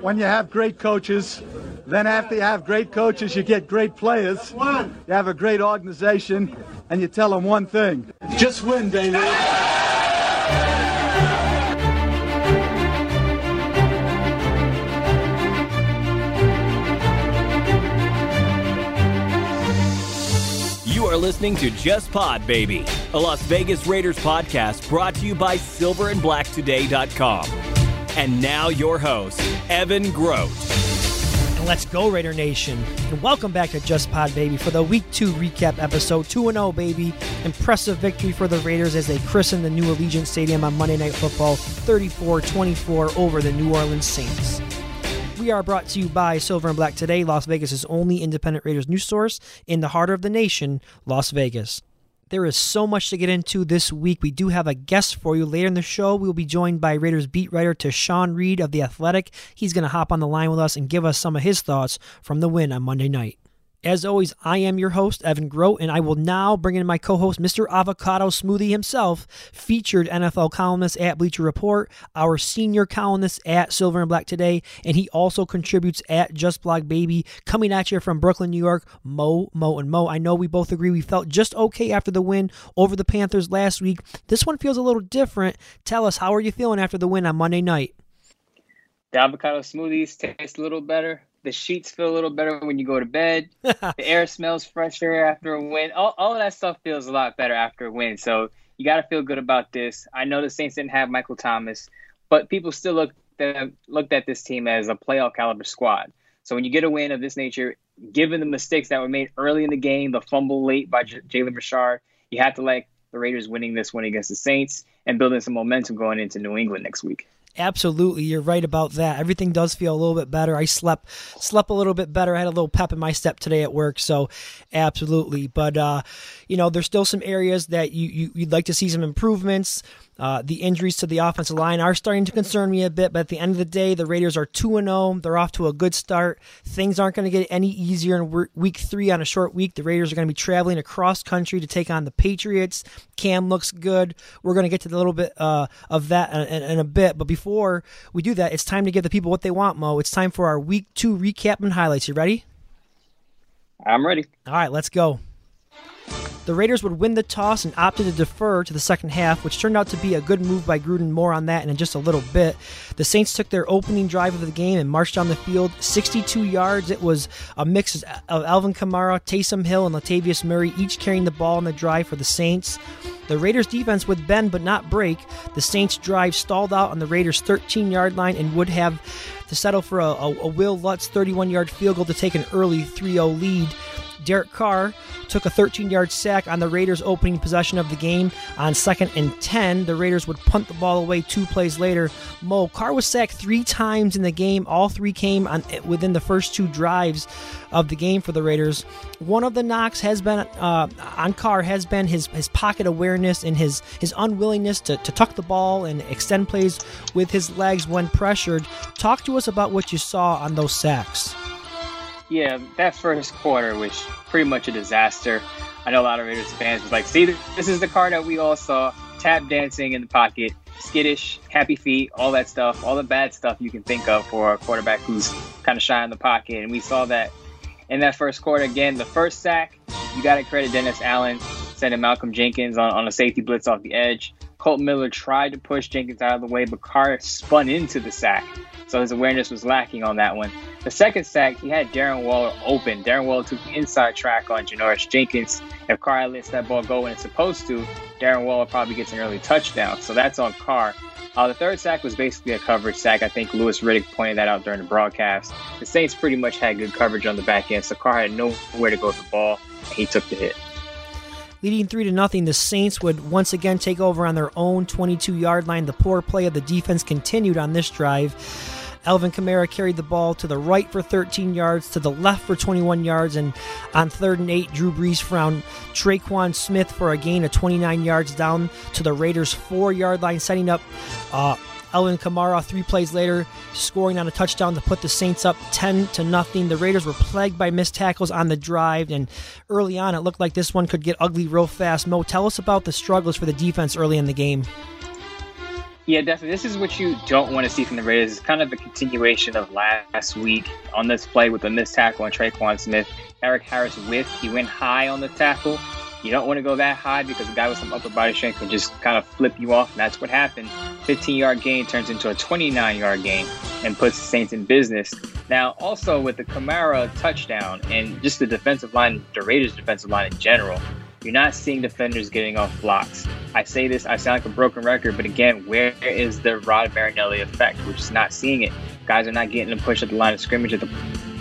When you have great coaches, then after you have great coaches, you get great players. You have a great organization, and you tell them one thing just win, baby. You are listening to Just Pod Baby, a Las Vegas Raiders podcast brought to you by silverandblacktoday.com. And now your host, Evan Grote. And let's go, Raider Nation. And welcome back to Just Pod Baby for the Week 2 recap episode 2 0, baby. Impressive victory for the Raiders as they christen the new Allegiant Stadium on Monday Night Football 34 24 over the New Orleans Saints. We are brought to you by Silver and Black Today, Las Vegas' only independent Raiders news source in the heart of the nation, Las Vegas. There is so much to get into this week. We do have a guest for you. Later in the show, we will be joined by Raiders beat writer Tashan Reed of The Athletic. He's going to hop on the line with us and give us some of his thoughts from the win on Monday night. As always, I am your host, Evan Grote, and I will now bring in my co host, Mr. Avocado Smoothie himself, featured NFL columnist at Bleacher Report, our senior columnist at Silver and Black Today, and he also contributes at Just Blog Baby. Coming at you from Brooklyn, New York, Mo, Mo, and Mo. I know we both agree we felt just okay after the win over the Panthers last week. This one feels a little different. Tell us, how are you feeling after the win on Monday night? The avocado smoothies taste a little better. The sheets feel a little better when you go to bed. the air smells fresher after a win. All, all of that stuff feels a lot better after a win. So you got to feel good about this. I know the Saints didn't have Michael Thomas, but people still looked at, looked at this team as a playoff caliber squad. So when you get a win of this nature, given the mistakes that were made early in the game, the fumble late by J- Jalen Richard, you have to like the Raiders winning this one against the Saints and building some momentum going into New England next week. Absolutely, you're right about that. Everything does feel a little bit better. I slept slept a little bit better. I had a little pep in my step today at work, so absolutely. But uh, you know, there's still some areas that you, you you'd like to see some improvements. Uh, the injuries to the offensive line are starting to concern me a bit, but at the end of the day, the Raiders are 2 0. They're off to a good start. Things aren't going to get any easier in week three on a short week. The Raiders are going to be traveling across country to take on the Patriots. Cam looks good. We're going to get to a little bit uh, of that in, in, in, a bit, but before we do that, it's time to give the people what they want, Mo. It's time for our week two recap and highlights. You ready? I'm ready. All right, let's go. The Raiders would win the toss and opted to defer to the second half, which turned out to be a good move by Gruden. More on that in just a little bit. The Saints took their opening drive of the game and marched down the field 62 yards. It was a mix of Alvin Kamara, Taysom Hill, and Latavius Murray, each carrying the ball on the drive for the Saints. The Raiders' defense would bend but not break. The Saints' drive stalled out on the Raiders' 13 yard line and would have to settle for a, a, a Wil Lutz 31 yard field goal to take an early 3 0 lead. Derek Carr took a 13 yard sack on the Raiders' opening possession of the game. On second and 10, the Raiders would punt the ball away two plays later. Mo Carr was sacked three times in the game. All three came on, within the first two drives of the game for the Raiders. One of the knocks has been uh, on Carr has been his, his pocket awareness and his, his unwillingness to, to tuck the ball and extend plays with his legs when pressured. Talk to us about what you saw on those sacks. Yeah, that first quarter was pretty much a disaster. I know a lot of Raiders fans was like, "See, this is the Carr that we all saw: tap dancing in the pocket, skittish, happy feet, all that stuff, all the bad stuff you can think of for a quarterback who's kind of shy in the pocket." And we saw that in that first quarter again. The first sack, you got to credit Dennis Allen sending Malcolm Jenkins on, on a safety blitz off the edge. Kolton Miller tried to push Jenkins out of the way, but Carr spun into the sack. So his awareness was lacking on that one. The second sack, he had Darren Waller open. Darren Waller took the inside track on Janoris Jenkins. If Carr lets that ball go when it's supposed to, Darren Waller probably gets an early touchdown. So that's on Carr. Uh, the third sack was basically a coverage sack. I think Louis Riddick pointed that out during the broadcast. The Saints pretty much had good coverage on the back end, so Carr had nowhere to go with the ball, and he took the hit. Leading 3 to nothing, the Saints would once again take over on their own 22 yard line. The poor play of the defense continued on this drive. Alvin Kamara carried the ball to the right for 13 yards, to the left for 21 yards, and on third and eight, Drew Brees found Tre'Quan Smith for a gain of 29 yards down to the Raiders' four yard line, setting up uh, Alvin Kamara three plays later, scoring on a touchdown to put the Saints up 10 to nothing. The Raiders were plagued by missed tackles on the drive, and early on, it looked like this one could get ugly real fast. Mo, tell us about the struggles for the defense early in the game. Yeah, definitely. This is what you don't want to see from the Raiders. It's kind of a continuation of last week on this play with a missed tackle on Tre'Quan Smith. Erik Harris whiffed. He went high on the tackle. You don't want to go that high because a guy with some upper body strength can just kind of flip you off, and that's what happened. 15 yard gain turns into a 29 yard gain and puts the Saints in business. Now, also with the Kamara touchdown and just the defensive line, the Raiders' defensive line in general, you're not seeing defenders getting off blocks. I say this, I sound like a broken record, but again, where is the Rod Marinelli effect? We're just not seeing it. Guys are not getting to push at the line of scrimmage at the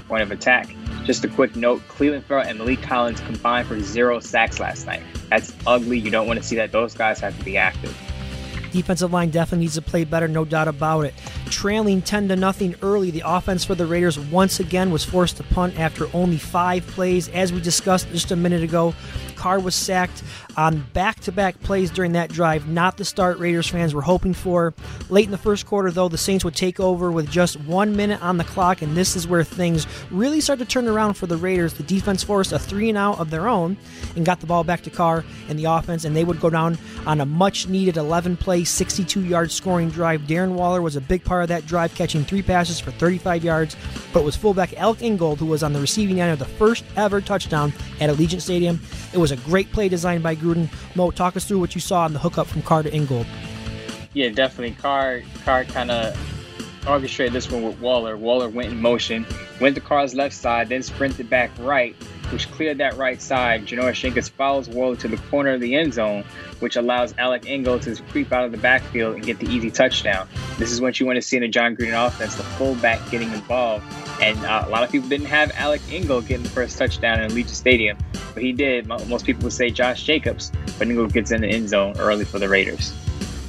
point of attack. Just a quick note Clelin Ferrell and Maliek Collins combined for zero sacks last night. That's ugly. You don't want to see that. Those guys have to be active. Defensive line definitely needs to play better, no doubt about it. Trailing 10 to nothing early, the offense for the Raiders once again was forced to punt after only five plays. As we discussed just a minute ago, Carr was sacked on back to back plays during that drive. Not the start Raiders fans were hoping for. Late in the first quarter, though, the Saints would take over with just one minute on the clock, and this is where things really start to turn around for the Raiders. The defense forced a three and out of their own and got the ball back to Carr and the offense, and they would go down on a much needed 11 play, 62 yard scoring drive. Darren Waller was a big part of that drive, catching three passes for 35 yards, but it was fullback Alec Ingold who was on the receiving end of the first ever touchdown at Allegiant Stadium. It was a great play designed by Gruden. Mo, talk us through what you saw on the hookup from Carr to Ingold. Yeah, definitely. Carr, Carr kind of orchestrated this one with Waller. Waller went in motion, went to Carr's left side, then sprinted back right, which cleared that right side. Janoris Jenkins follows Waller to the corner of the end zone, which allows Alec Ingold to creep out of the backfield and get the easy touchdown. This is what you want to see in a Jon Gruden offense, the fullback getting involved. And uh, a lot of people didn't have Alec Ingold getting the first touchdown in Allegiant Stadium, but he did. Most people would say Josh Jacobs, but Ingold gets in the end zone early for the Raiders.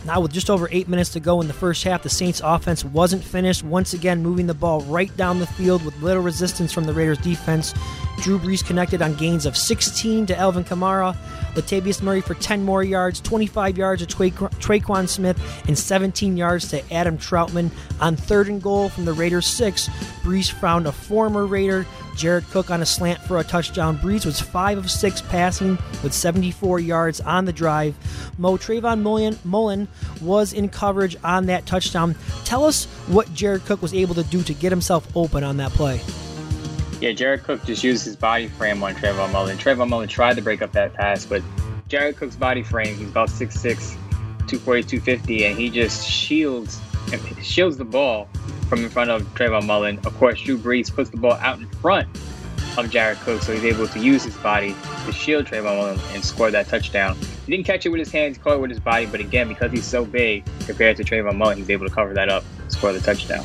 Now, with just over eight minutes to go in the first half, the Saints' offense wasn't finished. Once again, moving the ball right down the field with little resistance from the Raiders' defense. Drew Brees connected on gains of 16 to Alvin Kamara, Latavius Murray for 10 more yards, 25 yards to Tre'Quan Smith, and 17 yards to Adam Trautman. On third and goal from the Raiders' six, Brees found a former Raider, Jared Cook on a slant for a touchdown. Brees was 5 of 6 passing with 74 yards on the drive. Mo Trayvon Mullen, Mullen was in coverage on that touchdown. Tell us what Jared Cook was able to do to get himself open on that play. Yeah, Jared Cook just used his body frame on Trayvon Mullen. Trayvon Mullen tried to break up that pass, but Jared Cook's body frame, he's about 6'6, 240, 250, and he just shields shields the ball from in front of Trayvon Mullen. Of course, Drew Brees puts the ball out in front of Jared Cook, so he's able to use his body to shield Trayvon Mullen and score that touchdown. He didn't catch it with his hands, caught it with his body, but again, because he's so big compared to Trayvon Mullen, he's able to cover that up, score the touchdown.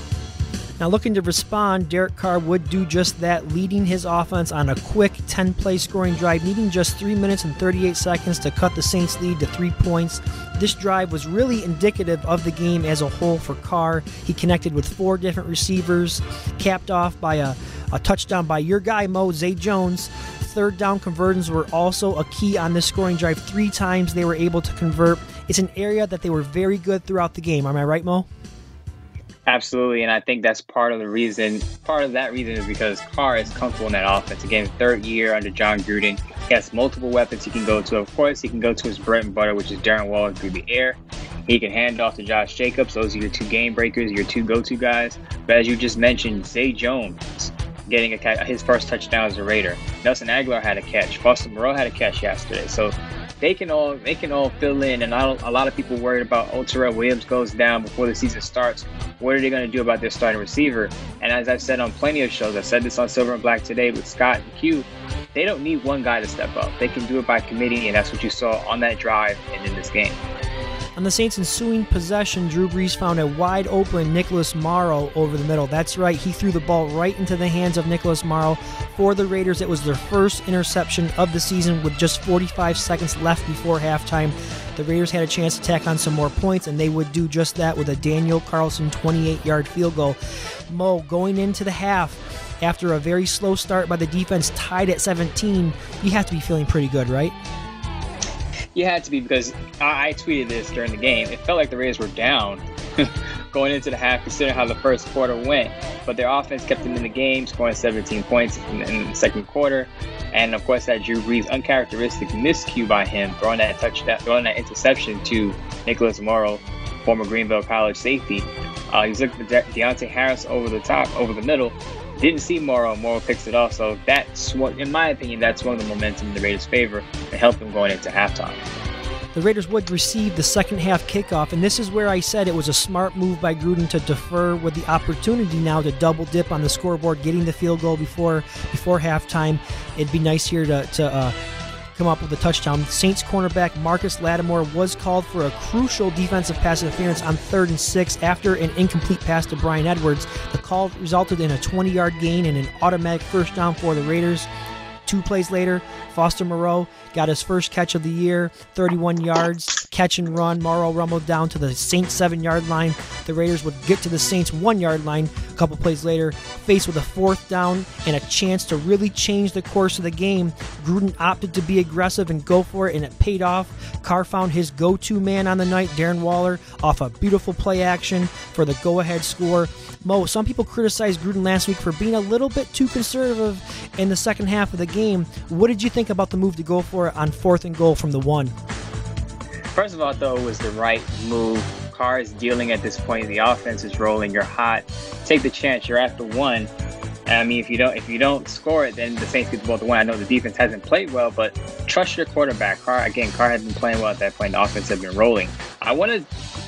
Now, looking to respond, Derek Carr would do just that, leading his offense on a quick 10 play scoring drive, needing just 3 minutes and 38 seconds to cut the Saints' lead to 3 points. This drive was really indicative of the game as a whole for Carr. He connected with four different receivers, capped off by a, a touchdown by your guy, Mo Zay Jones. Third down conversions were also a key on this scoring drive. Three times they were able to convert. It's an area that they were very good throughout the game. Am I right, Mo? Absolutely, and I think that's part of the reason. Part of that reason is because Carr is comfortable in that offense. Again, third year under Jon Gruden, he has multiple weapons he can go to. Of course, he can go to his bread and butter, which is Darren Waller through the air. He can hand off to Josh Jacobs. Those are your two game breakers, your two go-to guys. But as you just mentioned, Zay Jones getting a, his first touchdown as a Raider. Nelson Agholor had a catch. Foster Moreau had a catch yesterday. So they can all they can all fill in. And a lot of people worried about oh Tyrell Williams goes down before the season starts. What are they going to do about their starting receiver? And as I've said on plenty of shows, I said this on Silver and Black today with Scott and Q. They don't need one guy to step up. They can do it by committee, and that's what you saw on that drive and in this game. On the Saints' ensuing possession, Drew Brees found a wide open Nicholas Morrow over the middle. That's right, he threw the ball right into the hands of Nicholas Morrow. For the Raiders, it was their first interception of the season with just 45 seconds left before halftime. The Raiders had a chance to tack on some more points, and they would do just that with a Daniel Carlson 28 yard field goal. Mo, going into the half, after a very slow start by the defense tied at 17, you have to be feeling pretty good, right? You had to be because I, I tweeted this during the game. It felt like the Raiders were down going into the half, considering how the first quarter went. But their offense kept them in the game, scoring 17 points in, in the second quarter. And of course, that Drew Brees uncharacteristic miscue by him, throwing that touchdown, throwing that interception to Nicholas Morrow, former Greenville College safety. Uh, he's looking for De- Deonte Harris over the top, over the middle. Didn't see Morrow. Morrow picks it off. So that's what, in my opinion, that's one of the momentum in the Raiders' favor and helped them going into halftime. The Raiders would receive the second half kickoff, and this is where I said it was a smart move by Gruden to defer with the opportunity now to double dip on the scoreboard, getting the field goal before before halftime. It'd be nice here to, to uh, come up with a touchdown. Saints cornerback Marcus Lattimore was called for a crucial defensive pass interference on third and six after an incomplete pass to Bryan Edwards. The call resulted in a 20 yard gain and an automatic first down for the Raiders. Two plays later, Foster Moreau got his first catch of the year, 31 yards, catch and run. Moreau rumbled down to the Saints seven yard line. The Raiders would get to the Saints one yard line. A couple plays later, faced with a fourth down and a chance to really change the course of the game, Gruden opted to be aggressive and go for it, and it paid off. Carr found his go to man on the night, Darren Waller, off a beautiful play action for the go ahead score. Mo, some people criticized Gruden last week for being a little bit too conservative in the second half of the game. What did you think about the move to go for it on fourth and goal from the one? First of all, though, it was the right move. Carr is dealing at this point. The offense is rolling. You're hot. Take the chance. You're at the one. I mean, if you don't if you don't score it, then the Saints get the ball to win. I know the defense hasn't played well, but trust your quarterback. Carr again, Carr has been playing well at that point. The offense has been rolling. I want to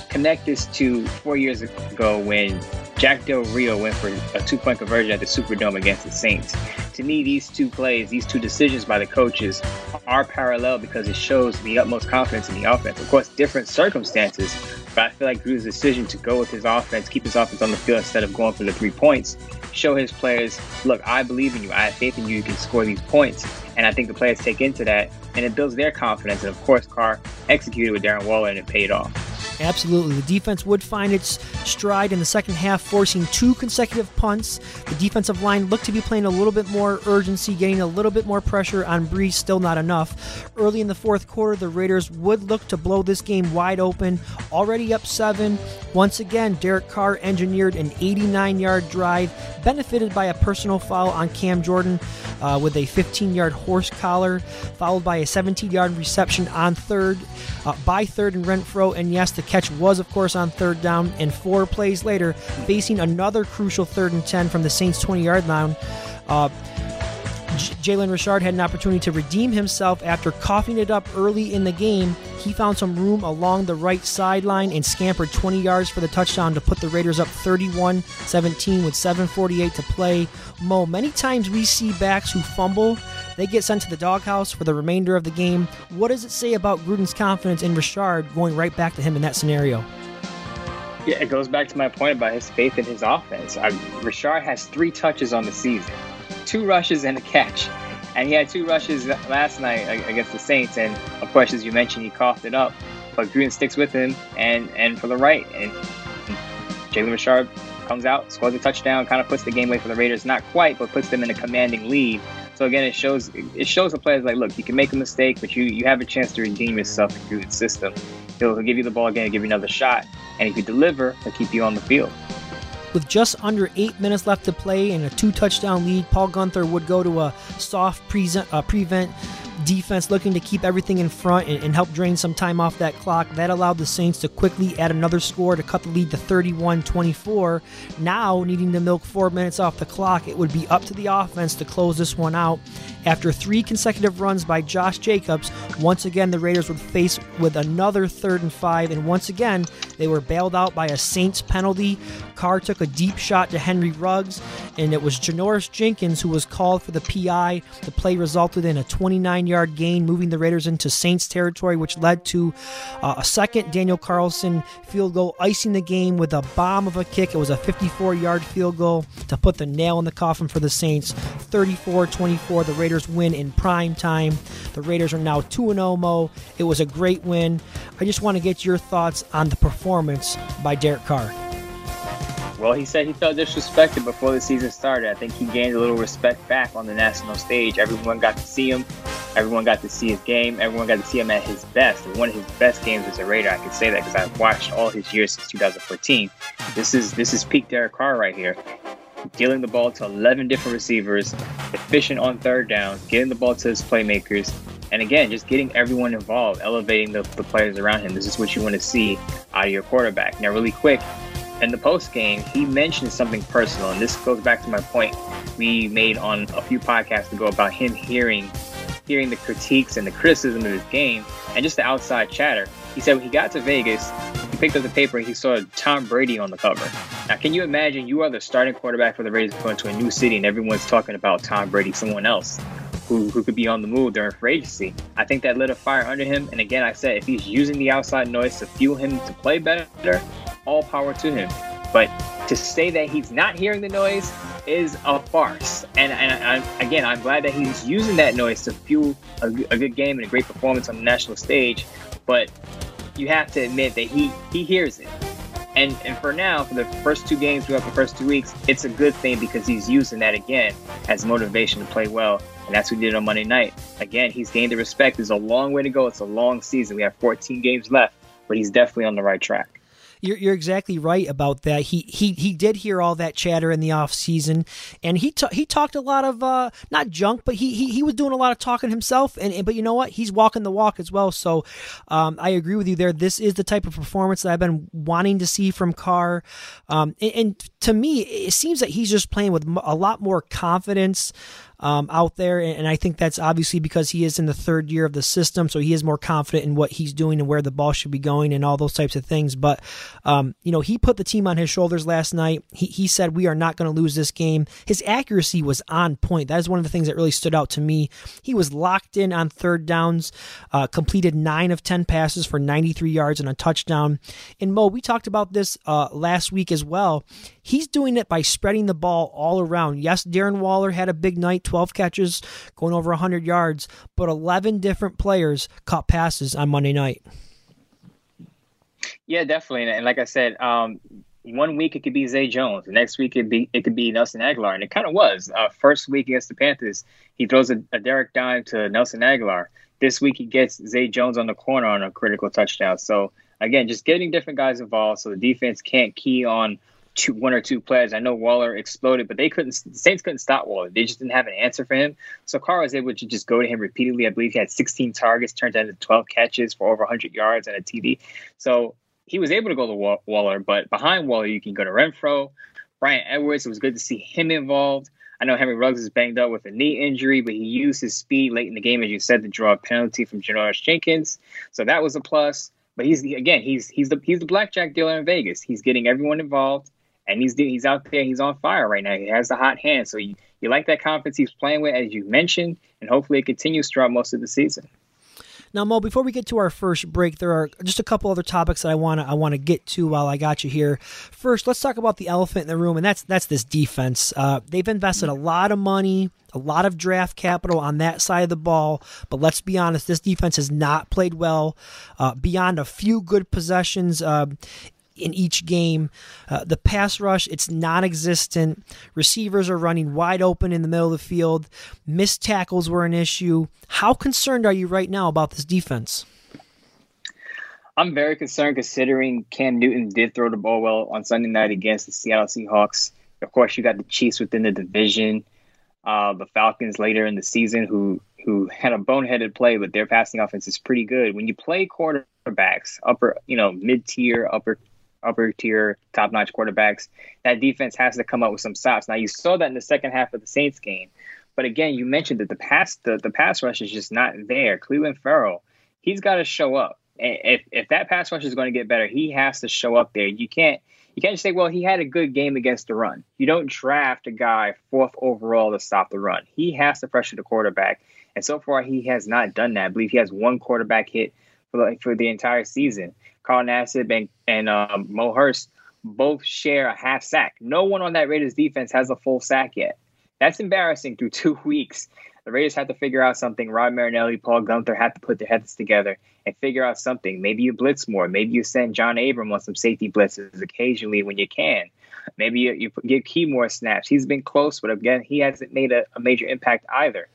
connect this to four years ago when Jack Del Rio went for a two point conversion at the Superdome against the Saints. To me, these two plays, these two decisions by the coaches are parallel because it shows the utmost confidence in the offense. Of course, different circumstances, but I feel like Drew's decision to go with his offense, keep his offense on the field instead of going for the three points, show his players, look, I believe in you. I have faith in you. You can score these points. And I think the players take into that and it builds their confidence. And of course, Carr executed with Darren Waller and it paid off. Absolutely. The defense would find its stride in the second half, forcing two consecutive punts. The defensive line looked to be playing a little bit more urgency, getting a little bit more pressure on Brees, still not enough. Early in the fourth quarter, the Raiders would look to blow this game wide open, already up seven. Once again, Derek Carr engineered an 89 yard drive, benefited by a personal foul on Cam Jordan uh, with a 15 yard horse collar, followed by a 17 yard reception on third, uh, by third and Renfrow. And yes, the catch was, of course, on third down. And four plays later, facing another crucial third and 10 from the Saints 20 yard line. Uh, Jalen Richard had an opportunity to redeem himself after coughing it up early in the game. He found some room along the right sideline and scampered 20 yards for the touchdown to put the Raiders up 31 17 with 7.48 to play. Mo, many times we see backs who fumble, they get sent to the doghouse for the remainder of the game. What does it say about Gruden's confidence in Richard going right back to him in that scenario? Yeah, it goes back to my point about his faith in his offense. I, has three touches on the season two rushes and a catch. And he had two rushes last night against the Saints. And of course, as you mentioned, he coughed it up. But Green sticks with him and, and for the right. And Jalen Richard comes out, scores a touchdown, kind of puts the game away for the Raiders. Not quite, but puts them in a commanding lead. So again, it shows it shows the players like, look, you can make a mistake, but you you have a chance to redeem yourself through the system. He'll, he'll give you the ball again, give you another shot, and if you deliver, he'll keep you on the field. With just under eight minutes left to play and a two touchdown lead, Paul Guenther would go to a soft uh, prevent defense looking to keep everything in front and, and, help drain some time off that clock. That allowed the Saints to quickly add another score to cut the lead to 31 24. Now, needing to milk four minutes off the clock, it would be up to the offense to close this one out. After three consecutive runs by Josh Jacobs, once again the Raiders would face with another third and five, and once again they were bailed out by a Saints penalty. Carr took a deep shot to Henry Ruggs, and it was Janoris Jenkins who was called for the PI. The play resulted in a 29 yard gain, moving the Raiders into Saints territory, which led to uh, a second Daniel Carlson field goal, icing the game with a bomb of a kick. It was a 54 yard field goal to put the nail in the coffin for the Saints. 34 24, the Raiders win in prime time. The Raiders are now 2 0 Mo. It was a great win. I just want to get your thoughts on the performance by Derek Carr. Well, he said he felt disrespected before the season started. I think he gained a little respect back on the national stage. Everyone got to see him. Everyone got to see his game. Everyone got to see him at his best. One of his best games as a Raider. I can say that because I've watched all his years since 2014. This is this is peak Derek Carr right here. Dealing the ball to 11 different receivers, efficient on third down, getting the ball to his playmakers, And again, just getting everyone involved, elevating the, the players around him. This is what you want to see out of your quarterback. Now, really quick, in the post game, he mentioned something personal, and this goes back to my point we made on a few podcasts ago about him hearing hearing the critiques and the criticism of his game and just the outside chatter. He said when he got to Vegas, he picked up the paper and he saw Tom Brady on the cover. Now, can you imagine you are the starting quarterback for the Raiders going to a new city and everyone's talking about Tom Brady, someone else who, who could be on the move during free agency? I think that lit a fire under him. And again, I said if he's using the outside noise to fuel him to play better, all power to him. But to say that he's not hearing the noise is a farce. And, and I, again, I'm glad that he's using that noise to fuel a, a good game and a great performance on the national stage. But you have to admit that he he hears it. And and for now, for the first two games throughout the first two weeks, it's a good thing because he's using that again as motivation to play well. And that's what he did on Monday night. Again, he's gained the respect. There's a long way to go. It's a long season. We have 14 games left, but he's definitely on the right track. You're, you're exactly right about that. He he he did hear all that chatter in the off season, and he ta- he talked a lot of uh, not junk, but he, he he was doing a lot of talking himself. And, and but you know what? He's walking the walk as well. So um, I agree with you there. This is the type of performance that I've been wanting to see from Carr. Um, and, and to me, it seems that he's just playing with a lot more confidence um, out there. And I think that's obviously because he is in the third year of the system, so he is more confident in what he's doing and where the ball should be going and all those types of things. But, um, you know, he put the team on his shoulders last night. He, he said, We are not going to lose this game. His accuracy was on point. That is one of the things that really stood out to me. He was locked in on third downs, uh, completed nine of 10 passes for 93 yards and a touchdown. And Mo, we talked about this uh, last week as well. He's doing it by spreading the ball all around. Yes, Darren Waller had a big night, 12 catches, going over 100 yards, but 11 different players caught passes on Monday night. Yeah, definitely. And like I said, um, one week it could be Zay Jones. The next week it be it could be Nelson Agholor, and it kind of was. Uh, first week against the Panthers, he throws a, a Derek dime to Nelson Agholor. This week he gets Zay Jones on the corner on a critical touchdown. So again, just getting different guys involved, so the defense can't key on two, one or two plays. I know Waller exploded, but they couldn't. The Saints couldn't stop Waller. They just didn't have an answer for him. So Carr was able to just go to him repeatedly. I believe he had 16 targets, turned into 12 catches for over 100 yards and a TD. So he was able to go to Waller, but behind Waller, you can go to Renfrow, Bryan Edwards. It was good to see him involved. I know Henry Ruggs is banged up with a knee injury, but he used his speed late in the game, as you said, to draw a penalty from Janoris Jenkins. So that was a plus. But he's again, he's he's the he's the blackjack dealer in Vegas. He's getting everyone involved and he's he's out there. He's on fire right now. He has the hot hand. So you, you like that confidence he's playing with, as you mentioned, and hopefully it continues throughout most of the season. Now, Mo, before we get to our first break, there are just a couple other topics that I want to I want to get to while I got you here. First, let's talk about the elephant in the room, and that's that's this defense. Uh, they've invested a lot of money, a lot of draft capital on that side of the ball, but let's be honest, this defense has not played well. Uh, beyond a few good possessions, uh, in each game. Uh, the pass rush, it's non existent. Receivers are running wide open in the middle of the field. Missed tackles were an issue. How concerned are you right now about this defense? I'm very concerned considering Cam Newton did throw the ball well on Sunday night against the Seattle Seahawks. Of course, you got the Chiefs within the division, uh, the Falcons later in the season who who had a boneheaded play, but their passing offense is pretty good. When you play quarterbacks, upper, you know, mid tier, upper upper tier, top notch quarterbacks, that defense has to come up with some stops. Now you saw that in the second half of the Saints game, but again, you mentioned that the pass the, the pass rush is just not there. Clelin Ferrell, he's got to show up. If if that pass rush is going to get better, he has to show up there. You can't you can't just say, well, he had a good game against the run. You don't draft a guy fourth overall to stop the run. He has to pressure the quarterback, and so far he has not done that. I believe he has one quarterback hit for the, for the entire season. Carl Nassib and, and um, Mo Hurst both share a half sack. No one on that Raiders defense has a full sack yet. That's embarrassing through two weeks. The Raiders have to figure out something. Rod Marinelli, Paul Guenther have to put their heads together and figure out something. Maybe you blitz more. Maybe you send John Abram on some safety blitzes occasionally when you can. Maybe you, you give Key more snaps. He's been close, but again, he hasn't made a, a major impact either.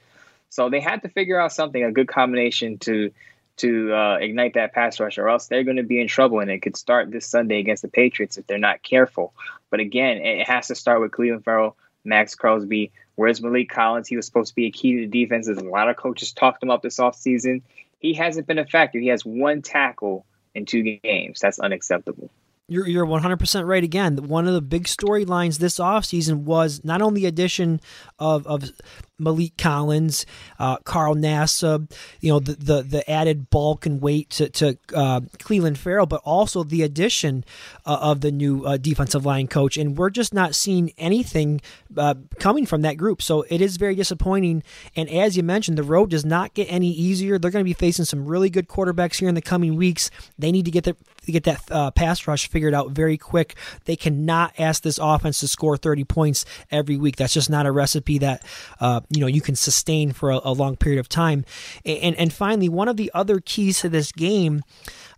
So they had to figure out something, a good combination to to uh, ignite that pass rush, or else they're going to be in trouble. And it could start this Sunday against the Patriots if they're not careful. But again, it has to start with Clelin Ferrell, Maxx Crosby, Whereas Maliek Collins, he was supposed to be a key to the defense. As a lot of coaches talked him up this offseason. He hasn't been effective. He has one tackle in two games. That's unacceptable. You're, you're 100% right again. One of the big storylines this offseason was not only the addition of, of Maliek Collins, uh, Carl Nassib, you know, the, the, the, added bulk and weight to, to uh, Clelin Ferrell, but also the addition uh, of the new uh, defensive line coach. And we're just not seeing anything uh, coming from that group. So it is very disappointing. And as you mentioned, the road does not get any easier. They're going to be facing some really good quarterbacks here in the coming weeks. They need to get their get that uh, pass rush figured out very quick. They cannot ask this offense to score 30 points every week. That's just not a recipe that uh, you know you can sustain for a, a long period of time. And and finally, one of the other keys to this game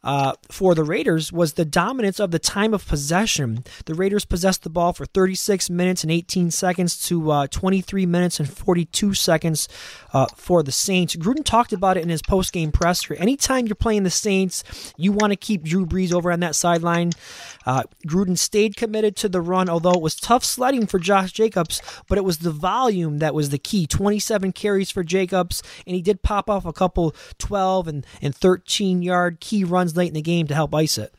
uh, for the Raiders was the dominance of the time of possession. The Raiders possessed the ball for 36 minutes and 18 seconds to uh, 23 minutes and 42 seconds uh, for the Saints. Gruden talked about it in his post-game presser. Anytime you're playing the Saints, you want to keep Drew Brees over on that sideline. Uh, Gruden stayed committed to the run, although it was tough sledding for Josh Jacobs, but it was the volume that was the key. 27 carries for Jacobs, and he did pop off a couple 12 and, and 13 yard key runs late in the game to help ice it.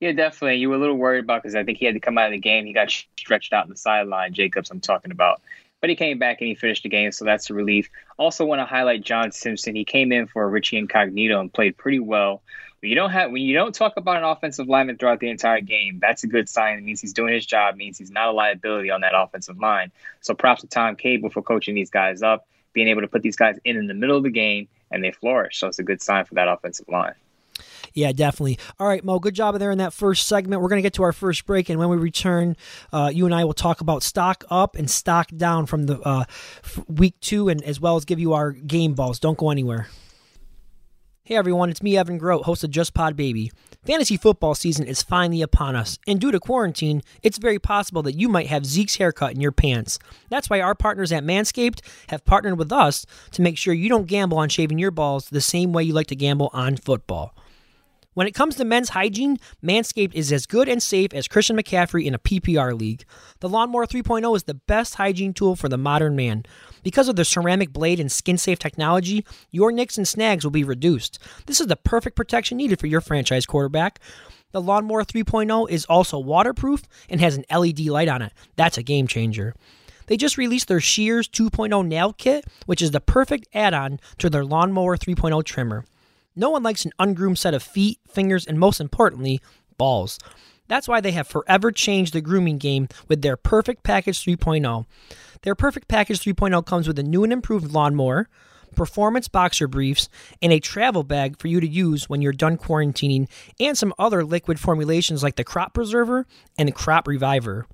Yeah, definitely. You were a little worried about because I think he had to come out of the game. He got stretched out in the sideline. Jacobs, I'm talking about. But he came back and he finished the game, so that's a relief. Also, want to highlight John Simpson. He came in for Richie Incognito and played pretty well. When you don't have when you don't talk about an offensive lineman throughout the entire game, that's a good sign. It means he's doing his job. It means he's not a liability on that offensive line. So props to Tom Cable for coaching these guys up, being able to put these guys in in the middle of the game, and they flourish. So it's a good sign for that offensive line. Yeah, definitely. All right, Mo, good job there in that first segment. We're going to get to our first break, and when we return, uh, you and I will talk about stock up and stock down from the uh, week two, and as well as give you our game balls. Don't go anywhere. Hey everyone, it's me, Evan Grote, host of Just Pod Baby. Fantasy football season is finally upon us, and due to quarantine, it's very possible that you might have Zeke's haircut in your pants. That's why our partners at Manscaped have partnered with us to make sure you don't gamble on shaving your balls the same way you like to gamble on football. When it comes to men's hygiene, Manscaped is as good and safe as Christian McCaffrey in a PPR league. The Lawnmower 3.0 is the best hygiene tool for the modern man. Because of the ceramic blade and skin safe technology, your nicks and snags will be reduced. This is the perfect protection needed for your franchise quarterback. The Lawnmower 3.0 is also waterproof and has an LED light on it. That's a game changer. They just released their Shears 2.0 nail kit, which is the perfect add on to their Lawnmower 3.0 trimmer. No one likes an ungroomed set of feet, fingers, and most importantly, balls. That's why they have forever changed the grooming game with their Perfect Package 3.0. Their Perfect Package 3.0 comes with a new and improved lawnmower, performance boxer briefs, and a travel bag for you to use when you're done quarantining, and some other liquid formulations like the Crop Preserver and the Crop Reviver.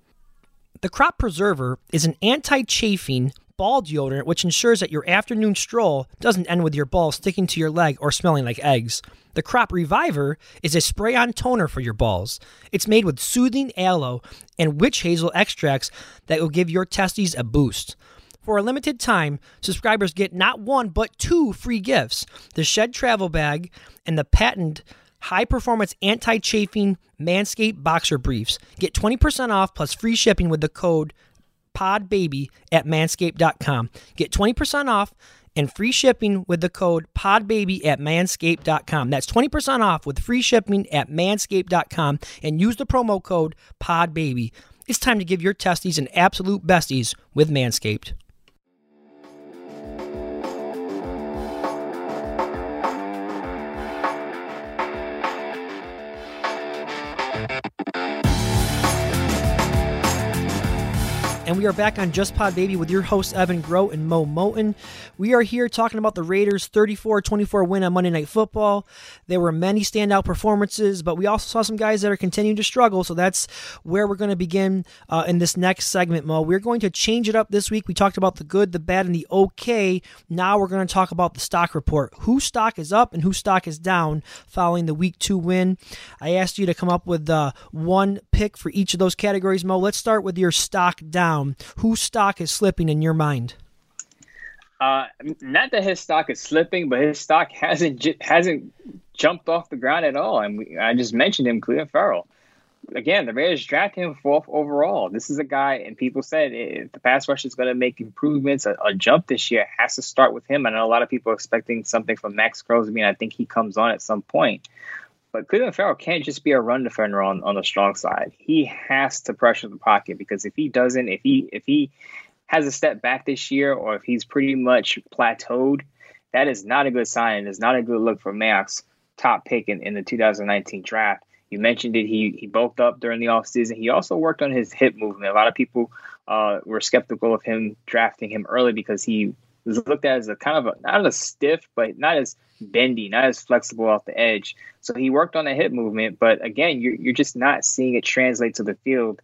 The Crop Preserver is an anti chafing ball deodorant, which ensures that your afternoon stroll doesn't end with your balls sticking to your leg or smelling like eggs. The Crop Reviver is a spray on toner for your balls. It's made with soothing aloe and witch hazel extracts that will give your testes a boost. For a limited time, subscribers get not one but two free gifts the Shed Travel Bag and the patent high performance anti chafing Manscaped Boxer Briefs. Get 20% off plus free shipping with the code podbaby at manscaped.com. Get 20% off and free shipping with the code podbaby at manscaped.com. That's 20% off with free shipping at manscaped.com and use the promo code podbaby. It's time to give your testes an absolute besties with Manscaped. And we are back on Just Pod Baby with your hosts, Evan Grote and Mo Moton. We are here talking about the Raiders' 34 24 win on Monday Night Football. There were many standout performances, but we also saw some guys that are continuing to struggle. So that's where we're going to begin uh, in this next segment, Mo. We're going to change it up this week. We talked about the good, the bad, and the okay. Now we're going to talk about the stock report. Whose stock is up and whose stock is down following the week two win. I asked you to come up with uh, one pick for each of those categories, Mo. Let's start with your stock down down, whose stock is slipping in your mind? Uh, not that his stock is slipping, but his stock hasn't hasn't jumped off the ground at all. And we, I just mentioned him, Clelin Ferrell. again, the Raiders drafted him fourth overall. This is a guy, and people said if the pass rush is going to make improvements, a, a, jump this year has to start with him. I know a lot of people are expecting something from Maxx Crosby, and I think he comes on at some point. But Clelin Ferrell can't just be a run defender on, on the strong side. He has to pressure the pocket because if he doesn't, if he if he has a step back this year, or if he's pretty much plateaued, that is not a good sign. It's not a good look for Mayock's top pick in, in the 2019 draft. You mentioned it. He he bulked up during the offseason. He also worked on his hip movement. A lot of people uh, were skeptical of him drafting him early because he was looked at as a kind of a, not as stiff, but not as bendy, not as flexible off the edge. So he worked on the hip movement, but again, you're you're just not seeing it translate to the field.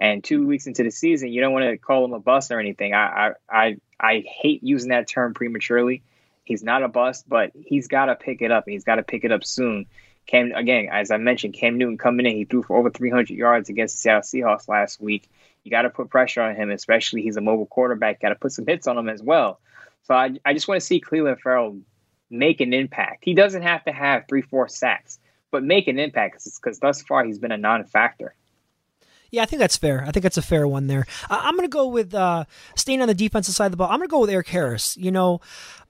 And two weeks into the season, you don't want to call him a bust or anything. I I I, I hate using that term prematurely. He's not a bust, but he's got to pick it up. He's got to pick it up soon. Cam again, as I mentioned, Cam Newton coming in, he threw for over 300 yards against the Seattle Seahawks last week. You got to put pressure on him, especially he's a mobile quarterback. Got to put some hits on him as well. So I, I just want to see Clelin Ferrell make an impact. He doesn't have to have three, four sacks, but make an impact because thus far he's been a non-factor. Yeah, I think that's fair. I think that's a fair one there. I'm going to go with uh, staying on the defensive side of the ball. I'm going to go with Erik Harris. You know,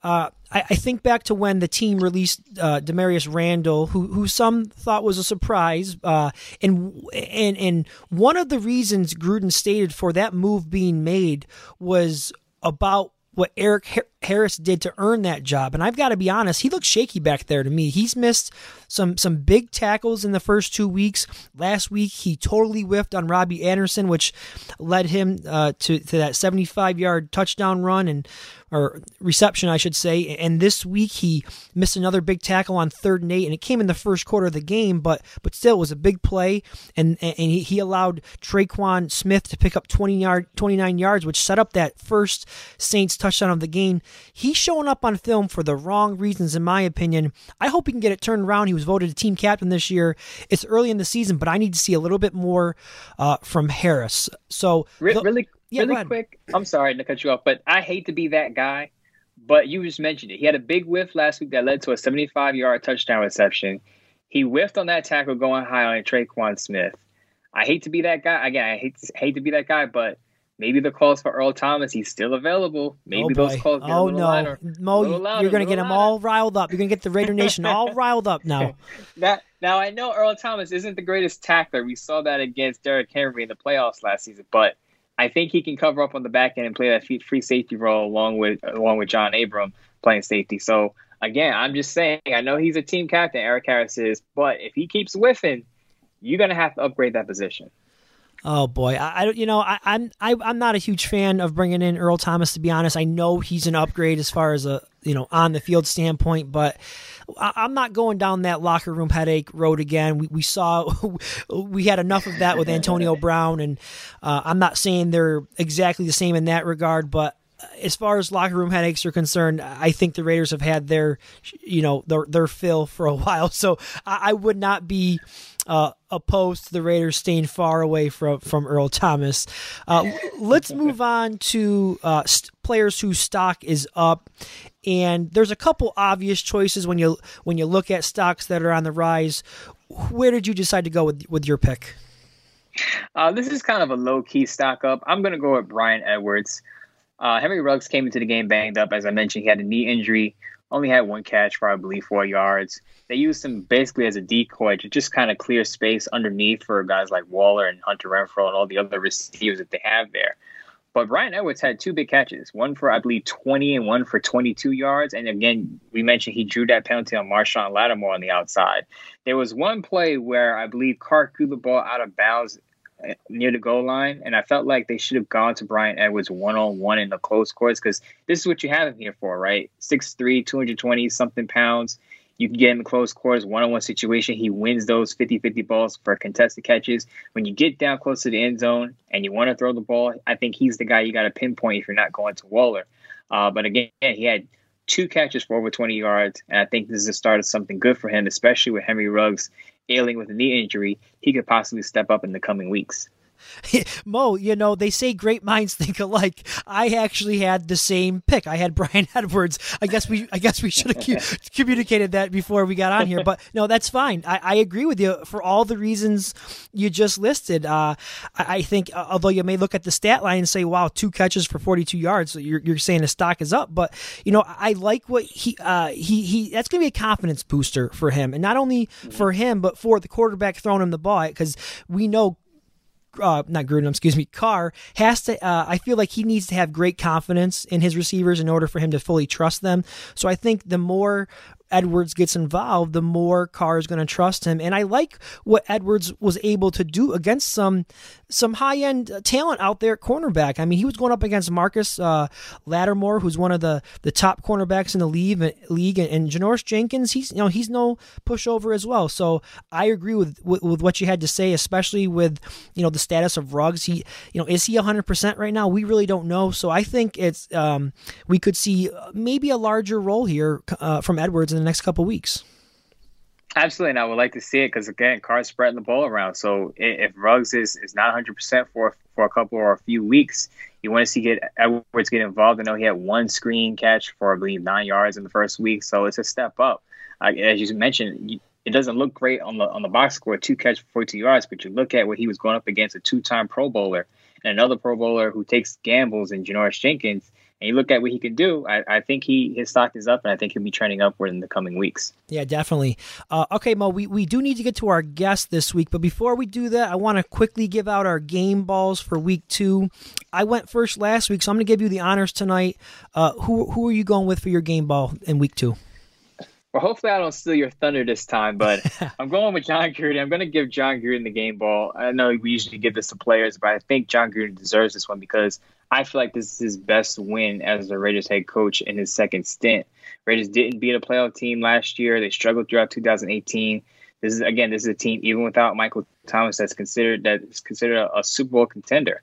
uh, I, I, think back to when the team released uh, Damarious Randall, who who some thought was a surprise, uh, and and and one of the reasons Gruden stated for that move being made was about what Erik Harris did to earn that job. And I've got to be honest, he looks shaky back there to me. He's missed some some big tackles in the first two weeks. Last week he totally whiffed on Robbie Anderson, which led him uh, to to that 75 yard touchdown run and or reception, I should say. And this week he missed another big tackle on third and eight, and it came in the first quarter of the game, but but still it was a big play, and and he, he allowed Tre'Quan Smith to pick up 20 yard 29 yards, which set up that first Saints touchdown of the game. He's showing up on film for the wrong reasons, in my opinion. I hope he can get it turned around. He was voted a team captain this year. It's early in the season, but I need to see a little bit more uh, from Harris. So really, yeah, really quick. I'm sorry to cut you off, but I hate to be that guy. But you just mentioned it. He had a big whiff last week that led to a 75 yard touchdown reception. He whiffed on that tackle going high on Tre'Quan Smith. I hate to be that guy. Again, I hate to, hate to be that guy, but maybe the calls for Earl Thomas, he's still available. Maybe oh those calls get oh, no. Louder, Mo, louder, you're going to get them all riled up. You're going to get the Raider Nation all riled up now. that, now, I know Earl Thomas isn't the greatest tackler. We saw that against Derrick Henry in the playoffs last season, but – I think he can cover up on the back end and play that free safety role along with along with John Abram playing safety. So again, I'm just saying, I know he's a team captain, Erik Harris is, but if he keeps whiffing, you're gonna have to upgrade that position. Oh boy, I, I you know I, I'm I, am i am not a huge fan of bringing in Earl Thomas to be honest. I know he's an upgrade as far as a you know on the field standpoint, but I, am not going down that locker room headache road again. We, we saw we had enough of that with Antonio Brown, and uh, I'm not saying they're exactly the same in that regard, but as far as locker room headaches are concerned, I think the Raiders have had their, you know, their their fill for a while. So I, I would not be uh, opposed to the Raiders staying far away from from Earl Thomas. Uh, let's move on to uh, st- players whose stock is up, and there's a couple obvious choices when you when you look at stocks that are on the rise. Where did you decide to go with with your pick? Uh, this is kind of a low key stock up. I'm going to go with Bryan Edwards. Uh, Henry Ruggs came into the game banged up. As I mentioned, he had a knee injury, only had one catch for, I believe, four yards. They used him basically as a decoy to just kind of clear space underneath for guys like Waller and Hunter Renfrow and all the other receivers that they have there. But Bryan Edwards had two big catches, one for, I believe, 20 and one for 22 yards. And again, we mentioned he drew that penalty on Marshon Lattimore on the outside. There was one play where I believe Carr threw the ball out of bounds near the goal line, and I felt like they should have gone to Bryan Edwards one on one in the close quarters because this is what you have him here for, right? 6'3, 220 something pounds. You can get him in close quarters, one on one situation. He wins those 50 50 balls for contested catches. When you get down close to the end zone and you want to throw the ball, I think he's the guy you got to pinpoint if you're not going to Waller. Uh, but again, he had two catches for over 20 yards, and I think this is the start of something good for him, especially with Henry Ruggs ailing with a knee injury, he could possibly step up in the coming weeks. Mo, you know, they say great minds think alike. I actually had the same pick. I had Bryan Edwards. I guess we I guess we should have communicated that before we got on here. But no, that's fine. I, I agree with you for all the reasons you just listed. Uh, I, I, think, uh, although you may look at the stat line and say, wow, two catches for 42 yards, so you're, you're saying the stock is up. But, you know, I like what he, uh, he, he, that's going to be a confidence booster for him. And not only for him, but for the quarterback throwing him the ball, because we know uh, not Gruden, excuse me, Carr has to. Uh, I feel like he needs to have great confidence in his receivers in order for him to fully trust them. So I think the more Edwards gets involved, the more Carr is going to trust him. And I like what Edwards was able to do against some some high end talent out there at cornerback. I mean, he was going up against Marcus uh, Lattimore, who's one of the, the top cornerbacks in the league, league, and, and Janoris Jenkins. He's you know he's no pushover as well. So I agree with, with, with what you had to say, especially with you know the status of Ruggs. He you know is he hundred percent right now? We really don't know. So I think it's um, we could see maybe a larger role here uh, from Edwards the next couple weeks. Absolutely, and I would like to see it because again, Carr's spreading the ball around. So if Ruggs is, is not 100 percent for for a couple or a few weeks, you want to see get Edwards get involved. I know he had one screen catch for I believe nine yards in the first week, so it's a step up. Uh, as you mentioned, it doesn't look great on the on the box score, two catch for 42 yards, but you look at what he was going up against a two time Pro Bowler and another Pro Bowler who takes gambles in Janoris Jenkins and you look at what he can do, I, I, think he his stock is up, and I think he'll be trending upward in the coming weeks. Yeah, definitely. Uh, okay, Mo, we, we do need to get to our guest this week, but before we do that, I want to quickly give out our game balls for week two. I went first last week, so I'm going to give you the honors tonight. Uh, who who are you going with for your game ball in week two? Well, hopefully I don't steal your thunder this time, but I'm going with Jon Gruden. I'm going to give Jon Gruden the game ball. I know we usually give this to players, but I think Jon Gruden deserves this one because I feel like this is his best win as the Raiders head coach in his second stint. Raiders didn't beat a playoff team last year. They struggled throughout 2018. This is again, this is a team even without Michael Thomas that's considered that's considered a, a Super Bowl contender.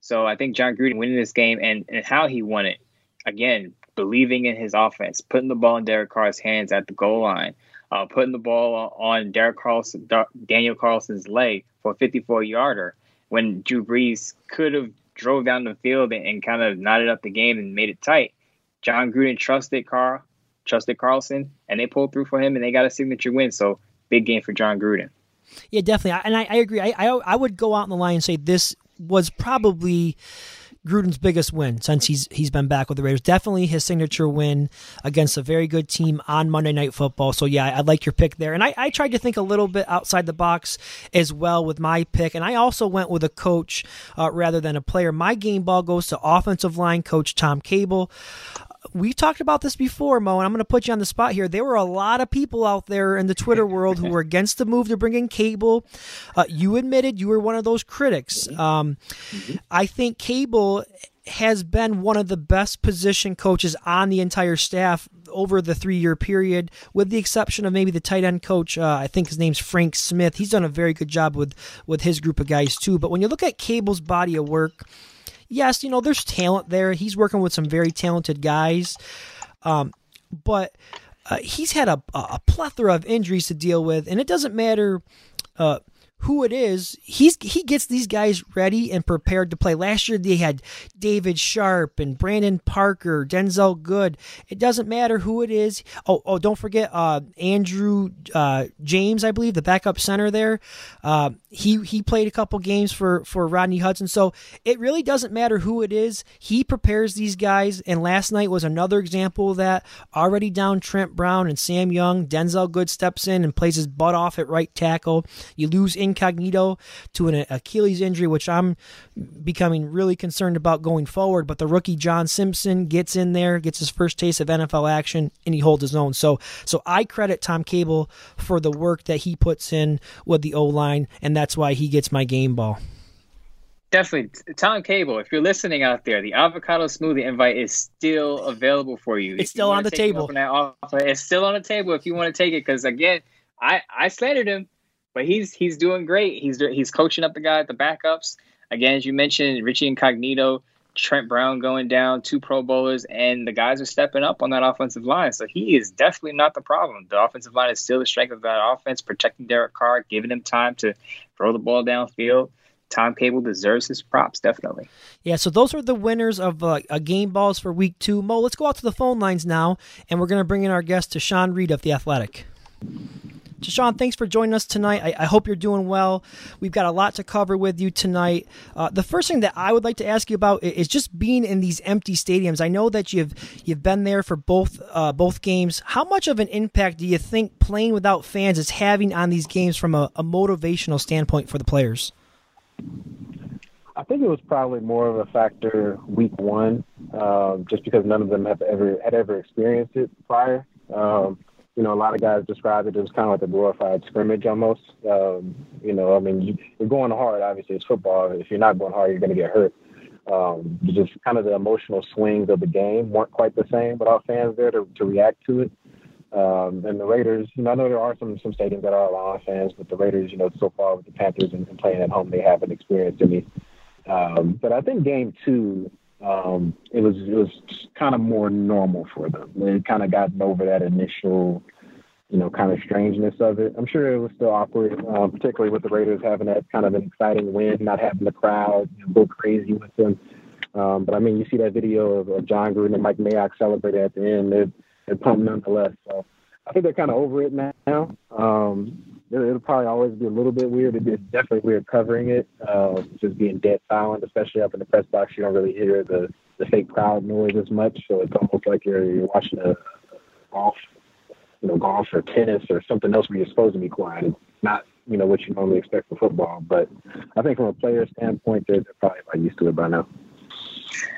So I think Jon Gruden winning this game and, and how he won it, again, believing in his offense, putting the ball in Derek Carr's hands at the goal line, uh, putting the ball on Derek Carlson, Daniel Carlson's leg for a 54 yarder when Drew Brees could have drove down the field and, and kind of knotted up the game and made it tight. Jon Gruden trusted Carl, trusted Carlson, and they pulled through for him and they got a signature win. So big game for Jon Gruden. Yeah, definitely, and I, I agree. I, I I would go out on the line and say this was probably Gruden's biggest win since he's he's been back with the Raiders. Definitely his signature win against a very good team on Monday Night Football. So yeah, I like your pick there. And I, I tried to think a little bit outside the box as well with my pick. And I also went with a coach uh, rather than a player. My game ball goes to offensive line coach Tom Cable we talked about this before, Mo, and I'm going to put you on the spot here. There were a lot of people out there in the Twitter world who were against the move to bring in Cable. Uh, you admitted you were one of those critics. Um, I think Cable has been one of the best position coaches on the entire staff over the three year period, with the exception of maybe the tight end coach. Uh, I think his name's Frank Smith. He's done a very good job with with his group of guys too. But when you look at Cable's body of work yes, you know, there's talent there. He's working with some very talented guys. Um, but uh, he's had a, a plethora of injuries to deal with, and it doesn't matter. Uh, who it is, he's he gets these guys ready and prepared to play. Last year they had David Sharpe and Brandon Parker, Denzelle Good. It doesn't matter who it is. Oh, oh, don't forget uh, Andrew uh, James, I believe, the backup center there. Uh, he he played a couple games for for Rodney Hudson. So it really doesn't matter who it is. He prepares these guys, and last night was another example of that. Already down Trent Brown and Sam Young. Denzelle Good steps in and plays his butt off at right tackle. You lose incognito to an Achilles injury, which I'm becoming really concerned about going forward. But the rookie John Simpson gets in there, gets his first taste of NFL action, and he holds his own. So, so I credit Tom Cable for the work that he puts in with the O line, and that's why he gets my game ball. Definitely, Tom Cable. If you're listening out there, the avocado smoothie invite is still available for you. It's if still on the table. Offer, it's still on the table if you want to take it. Because again, I I slandered him but he's he's doing great. He's he's coaching up the guy at the backups. Again, as you mentioned, Richie Incognito, Trent Brown going down, two Pro Bowlers, and the guys are stepping up on that offensive line. So he is definitely not the problem. The offensive line is still the strength of that offense, protecting Derek Carr, giving him time to throw the ball downfield. Tom Cable deserves his props, definitely. Yeah, so those are the winners of uh, game balls for week two. Mo, let's go out to the phone lines now, and we're going to bring in our guest, Tashan Reed of The Athletic. Tashan, thanks for joining us tonight. I, I, hope you're doing well. We've got a lot to cover with you tonight. Uh, the first thing that I would like to ask you about is just being in these empty stadiums. I know that you've you've been there for both uh, both games. How much of an impact do you think playing without fans is having on these games from a, a motivational standpoint for the players? I think it was probably more of a factor week one, um, just because none of them have ever had ever experienced it prior. Um, you know, a lot of guys describe it as kind of like a glorified scrimmage almost. Um, you know, I mean, you, you're going hard. Obviously, it's football. If you're not going hard, you're going to get hurt. Um, just kind of the emotional swings of the game weren't quite the same without fans there to, to react to it. Um, and the Raiders, you know, I know there are some some stadiums that are allowing fans, but the Raiders, you know, so far with the Panthers and, and playing at home, they haven't experienced any. Um, but I think game two, um, it was it was kind of more normal for them. They kind of gotten over that initial, you know, kind of strangeness of it. I'm sure it was still awkward, uh, particularly with the Raiders having that kind of an exciting win, not having the crowd you know, go crazy with them. Um, but I mean, you see that video of, of Jon Gruden and Mike Mayock celebrating at the end. They're, they're pumped nonetheless. So I think they're kind of over it now. Um, it'll probably always be a little bit weird. It's definitely weird covering it, uh, just being dead silent, especially up in the press box. You don't really hear the, the fake crowd noise as much, so it's almost like you're you're watching a golf, you know, golf or tennis or something else where you're supposed to be quiet. It's not you know what you normally expect for football, but I think from a player standpoint, they're, they're probably used to it by now.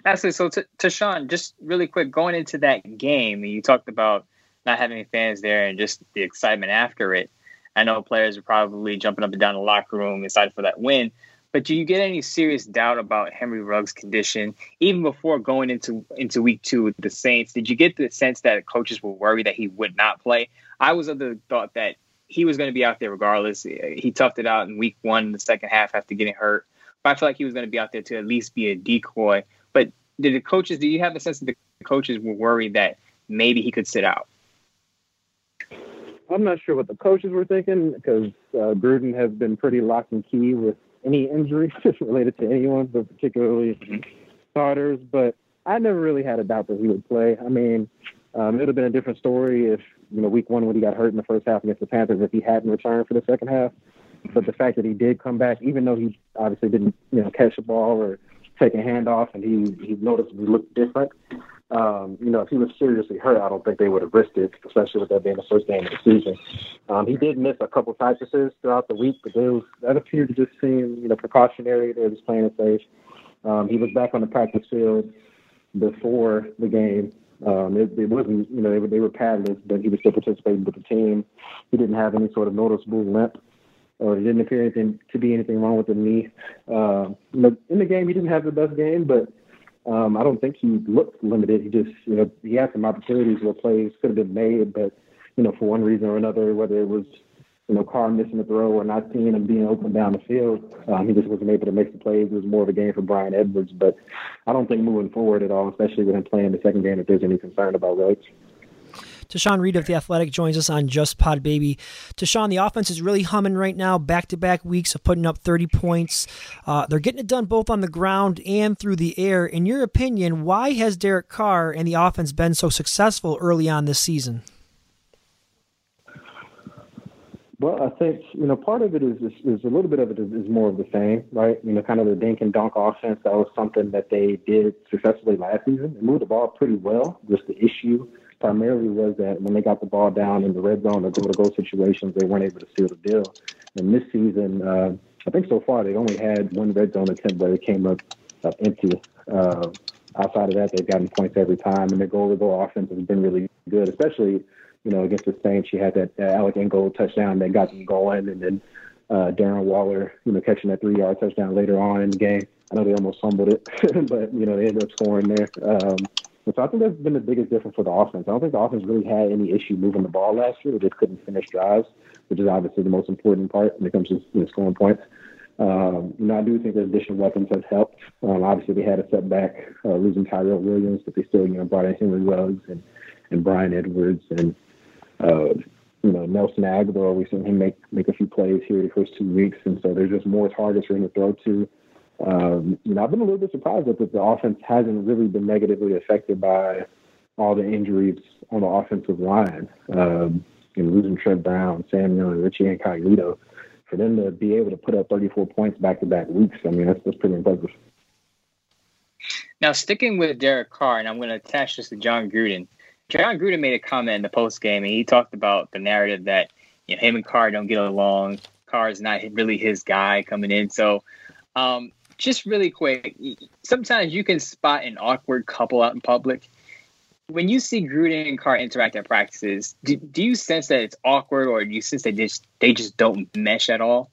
Absolutely. So, to, to Sean, just really quick, going into that game, you talked about not having fans there and just the excitement after it. I know players are probably jumping up and down the locker room excited for that win. But do you get any serious doubt about Henry Ruggs' condition even before going into into week two with the Saints? Did you get the sense that coaches were worried that he would not play? I was of the thought that he was going to be out there regardless. He toughed it out in week one in the second half after getting hurt. But I feel like he was going to be out there to at least be a decoy. But did the coaches? Do you have the sense that the coaches were worried that maybe he could sit out? I'm not sure what the coaches were thinking because uh, Gruden has been pretty lock and key with any injuries related to anyone, but particularly starters. But I never really had a doubt that he would play. I mean, um, it would have been a different story if you know week one when he got hurt in the first half against the Panthers if he hadn't returned for the second half. But the fact that he did come back, even though he obviously didn't you know catch the ball or take a handoff, and he he noticeably looked different. Um, you know, if he was seriously hurt, I don't think they would have risked it, especially with that being the first game of the season. Um, he did miss a couple practices throughout the week, but those that appeared to just seem, you know, precautionary. They were just playing it safe. Um, he was back on the practice field before the game. Um, it, it wasn't, you know, they were, they were padless, but he was still participating with the team. He didn't have any sort of noticeable limp or it didn't appear anything to be anything wrong with the knee. Uh, in the game, he didn't have the best game, but um, I don't think he looked limited. He just, you know, he had some opportunities where plays could have been made, but you know, for one reason or another, whether it was you know Carr missing a throw or not seeing him being open down the field, um, he just wasn't able to make the plays. It was more of a game for Bryan Edwards, but I don't think moving forward at all, especially with him playing the second game, if there's any concern about Rhodes. Tashan Reed of The Athletic joins us on Just Pod Baby. Tashan, the offense is really humming right now, back to back weeks of putting up 30 points. Uh, they're getting it done both on the ground and through the air. In your opinion, why has Derek Carr and the offense been so successful early on this season? Well, I think you know part of it is, is, is a little bit of it is, is, more of the same, right? You know, kind of the dink and dunk offense. That was something that they did successfully last season. They moved the ball pretty well. Just the issue primarily was that when they got the ball down in the red zone or goal to goal situations, they weren't able to seal the deal. And this season, uh, I think so far they only had one red zone attempt where it came up, up empty. Uh, outside of that, they've gotten points every time, and their goal to goal offense has been really good, especially you know against the Saints. She had that uh, Alec Ingold touchdown that got them going, and then uh, Darren Waller, you know, catching that three yard touchdown later on in the game. I know they almost fumbled it, but you know they ended up scoring there. Um, and so I think that's been the biggest difference for the offense. I don't think the offense really had any issue moving the ball last year. They just couldn't finish drives, which is obviously the most important part when it comes to you know, scoring points. Um, you know, I do think the additional weapons has helped. Um, obviously, they had a setback uh, losing Tyrell Williams, but they still, you know, brought in Henry Ruggs and, and Bryan Edwards and uh, you know, Nelson Agholor, we've seen him make make a few plays here the first two weeks, and so there's just more targets for him to throw to. Um, you know, I've been a little bit surprised that the offense hasn't really been negatively affected by all the injuries on the offensive line. Um, you know, losing Trent Brown, Sam Young, and Richie Incognito, for them to be able to put up 34 points back to back weeks, I mean, that's, that's pretty impressive. Now, sticking with Derek Carr, and I'm going to attach this to Jon Gruden. Jon Gruden made a comment in the post game, and he talked about the narrative that you know him and Carr don't get along. Carr is not really his guy coming in. So, um, just really quick, sometimes you can spot an awkward couple out in public. When you see Gruden and Carr interact at practices, do, do you sense that it's awkward, or do you sense they just they just don't mesh at all?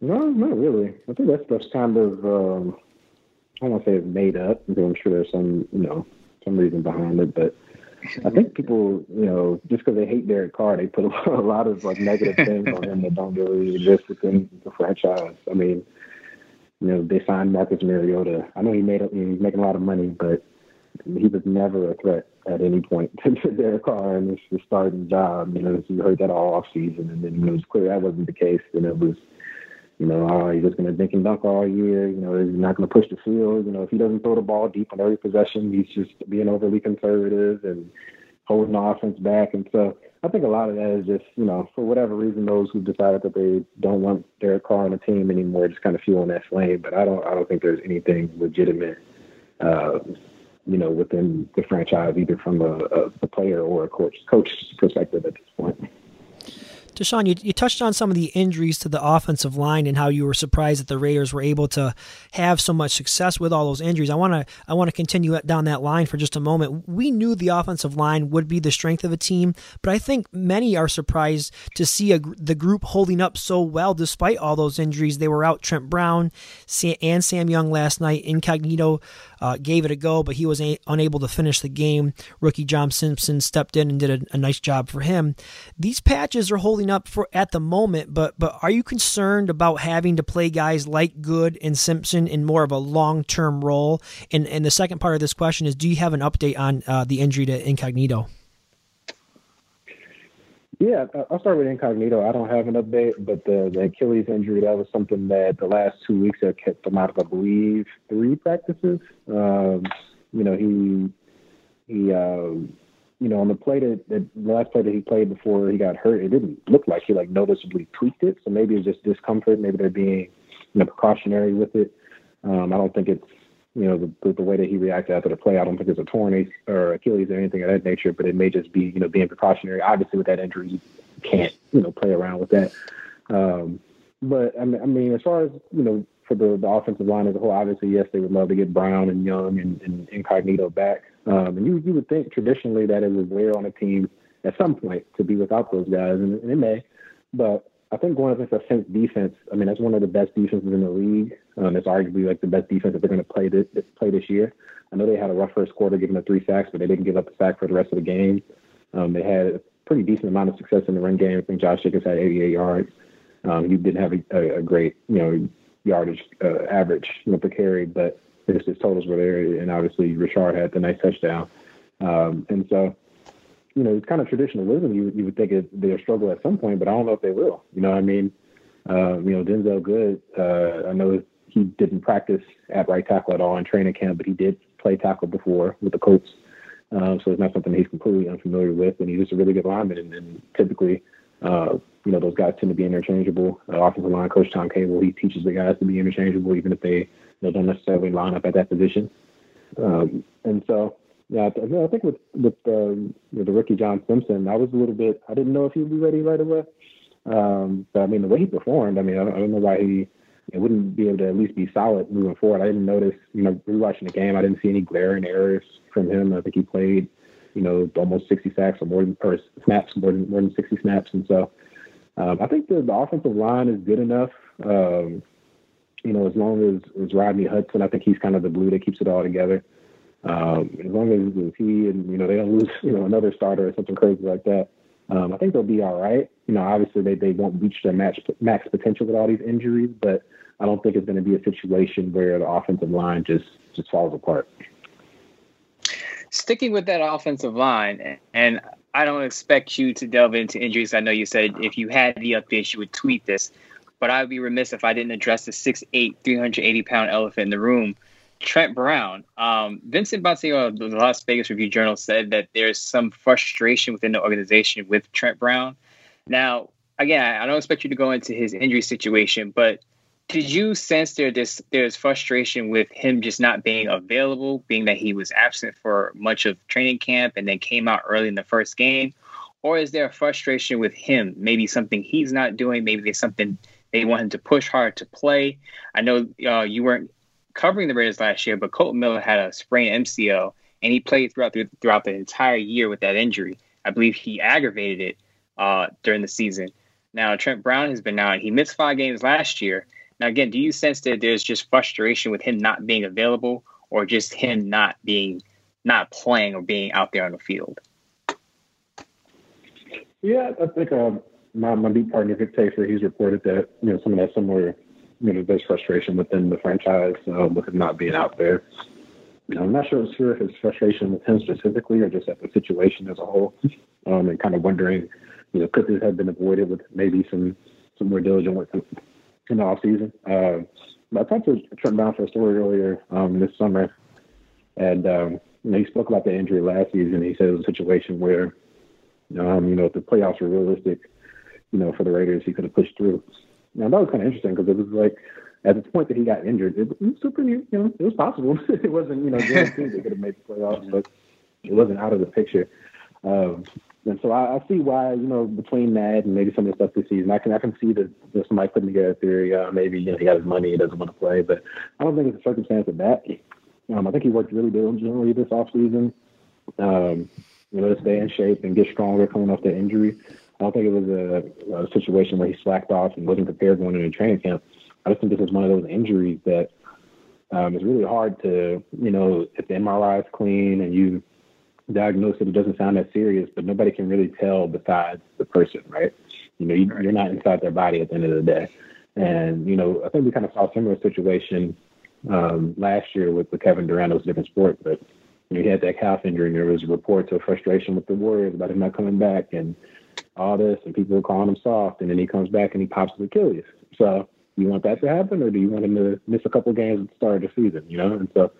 No, not really. I think that's that's kind of um, I don't want to say it's made up because I'm sure there's some you know some reason behind it, but I think people, you know, just because they hate Derek Carr, they put a lot of like negative things on him that don't really exist within the franchise. I mean, you know, they signed Marcus Mariota. I know he made a, he's making a lot of money, but he was never a threat at any point to Derek Carr and his starting job. You know, you heard that all off season, and then it was clear that wasn't the case. And it was, you know, oh, he's just going to dink and dunk all year. You know, he's not going to push the field. You know, if he doesn't throw the ball deep on every possession, he's just being overly conservative and holding the offense back. And so I think a lot of that is just, you know, for whatever reason, those who decided that they don't want Derek Carr on the team anymore just kind of fueling that flame. But I don't, I don't think there's anything legitimate, uh, you know, within the franchise, either from a, a, a player or a coach coach's perspective at this point. Deshaun, you, you touched on some of the injuries to the offensive line and how you were surprised that the Raiders were able to have so much success with all those injuries. I want to I want to continue down that line for just a moment. We knew the offensive line would be the strength of a team, but I think many are surprised to see a, the group holding up so well despite all those injuries. They were out Trent Brown and Sam Young last night. Incognito uh, gave it a go, but he was a- unable to finish the game. Rookie John Simpson stepped in and did a, a nice job for him. These patches are holding up for at the moment, but but are you concerned about having to play guys like Good and Simpson in more of a long term role? And and the second part of this question is, do you have an update on uh, the injury to Incognito? Yeah, I'll start with Incognito. I don't have an update, but the, the Achilles injury, that was something that the last two weeks have kept him out of, I believe, three practices. Um, you know, he, he, um, you know, on the play that, that the last play that he played before he got hurt, it didn't look like he like noticeably tweaked it. So maybe it's just discomfort. Maybe they're being, you know, precautionary with it. Um, I don't think it's you know, the, the way that he reacted after the play. I don't think it's a torn or Achilles or anything of that nature, but it may just be, you know, being precautionary. Obviously, with that injury, you can't, you know, play around with that. Um, but I mean, I mean, as far as you know, for the, the offensive line as a whole, obviously, yes, they would love to get Brown and Young and, and Incognito back. Um, and you you would think traditionally that it would wear on a team at some point to be without those guys, and, and it may. But I think going up against a Saints defense, I mean, that's one of the best defenses in the league. Um, it's arguably like the best defense that they're going to play this, play this year. I know they had a rough first quarter, giving up three sacks, but they didn't give up a sack for the rest of the game. Um, they had a pretty decent amount of success in the run game. I think Josh Jacobs had 88 yards. Um, he didn't have a, a, great, you know, yardage uh, average, you know, per carry, but his, his totals were there, and obviously Richard had the nice touchdown. Um, and so you know, it's kind of traditionalism. You you would think it, they'll struggle at some point, but I don't know if they will. You know what I mean? Uh, you know, Denzelle Good. Uh, I know he didn't practice at right tackle at all in training camp, but he did play tackle before with the Colts. Um, so it's not something he's completely unfamiliar with, and he's just a really good lineman. And, and typically, uh, you know, those guys tend to be interchangeable. Uh, offensive line coach Tom Cable, he teaches the guys to be interchangeable, even if they don't necessarily line up at that position. Um, and so, yeah, I, think with with, um, with the rookie John Simpson, I was a little bit. I didn't know if he would be ready right away. Um, but I mean, the way he performed, I mean, I don't, I don't know why he it wouldn't be able to at least be solid moving forward. I didn't notice, you know, rewatching the game, I didn't see any glaring errors from him. I think he played, you know, almost 60 sacks or more than, or snaps more than more than 60 snaps, and so um, I think the, the offensive line is good enough. Um, you know, as long as, as Rodney Hudson, I think he's kind of the glue that keeps it all together. Um, as long as he and you know they don't lose you know another starter or something crazy like that, um, I think they'll be all right. You know, obviously they they won't reach their match max potential with all these injuries, but I don't think it's going to be a situation where the offensive line just just falls apart. Sticking with that offensive line, and I don't expect you to delve into injuries. I know you said if you had the updates, you would tweet this, but I'd be remiss if I didn't address the 6'8", 380 pound elephant in the room, Trent Brown. Um, Vincent Bonsignore of the Las Vegas Review Journal said that there's some frustration within the organization with Trent Brown. Now, again, I don't expect you to go into his injury situation, but did you sense there this there's frustration with him just not being available, being that he was absent for much of training camp and then came out early in the first game? Or is there a frustration with him? Maybe something he's not doing, maybe there's something they want him to push hard to play. I know uh, you weren't covering the Raiders last year, but Kolton Miller had a sprained MCL and he played throughout the, throughout the entire year with that injury. I believe he aggravated it uh, during the season. Now Trent Brown has been out. He missed five games last year, now, again, do you sense that there's just frustration with him not being available, or just him not being not playing or being out there on the field? Yeah, I think um, my my beat partner Vic Tafur, he's reported that you know some of that similar you know there's frustration within the franchise uh, with him not being out there. You know, I'm not sure, sure if it's frustration with him specifically or just at the situation as a whole, um, and kind of wondering, you know, could this have been avoided with maybe some some more diligent work in the off season. Uh, I talked to Trent Brown for a story earlier um, this summer, and um, you know, he spoke about the injury last season. He said it was a situation where, um, you know, if the playoffs were realistic, you know, for the Raiders, he could have pushed through. Now that was kind of interesting because it was like at the point that he got injured, it was still pretty, you know, it was possible. it wasn't, you know, guaranteed they could have made the playoffs, but it wasn't out of the picture. Um, and so I, I, see why, you know, between that and maybe some of the stuff this season, I can I can see that there's somebody putting together a theory. Uh, maybe you know he has money, he doesn't want to play, but I don't think it's a circumstance of that. Um, I think he worked really diligently this off season. Um, you know, to stay in shape and get stronger coming off the injury. I don't think it was a, a situation where he slacked off and wasn't prepared going into training camp. I just think this is one of those injuries that um, is really hard to, you know, if the MRI is clean and you diagnose it, it doesn't sound that serious, but nobody can really tell besides the person, right? You know, you, are not inside their body at the end of the day. And, you know, I think we kind of saw a similar situation um, last year with, with Kevin Durant. It was a different sport, but you know, he had that calf injury, and there was reports of frustration with the Warriors about him not coming back and all this, and people are calling him soft, and then he comes back and he pops his Achilles. So, you want that to happen, or do you want him to miss a couple games at the start of the season? You know, and so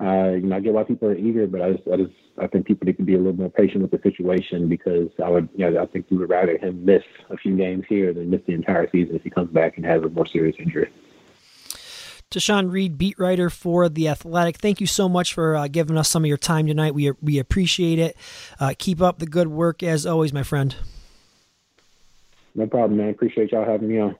uh, you know, I get why people are eager, but I just, I just, I think people need to be a little more patient with the situation because I would, you know, I think we would rather him miss a few games here than miss the entire season if he comes back and has a more serious injury. Tashan Reed, beat writer for The Athletic. Thank you so much for uh, giving us some of your time tonight. We, we appreciate it. Uh, keep up the good work as always, my friend. No problem, man. Appreciate y'all having me on.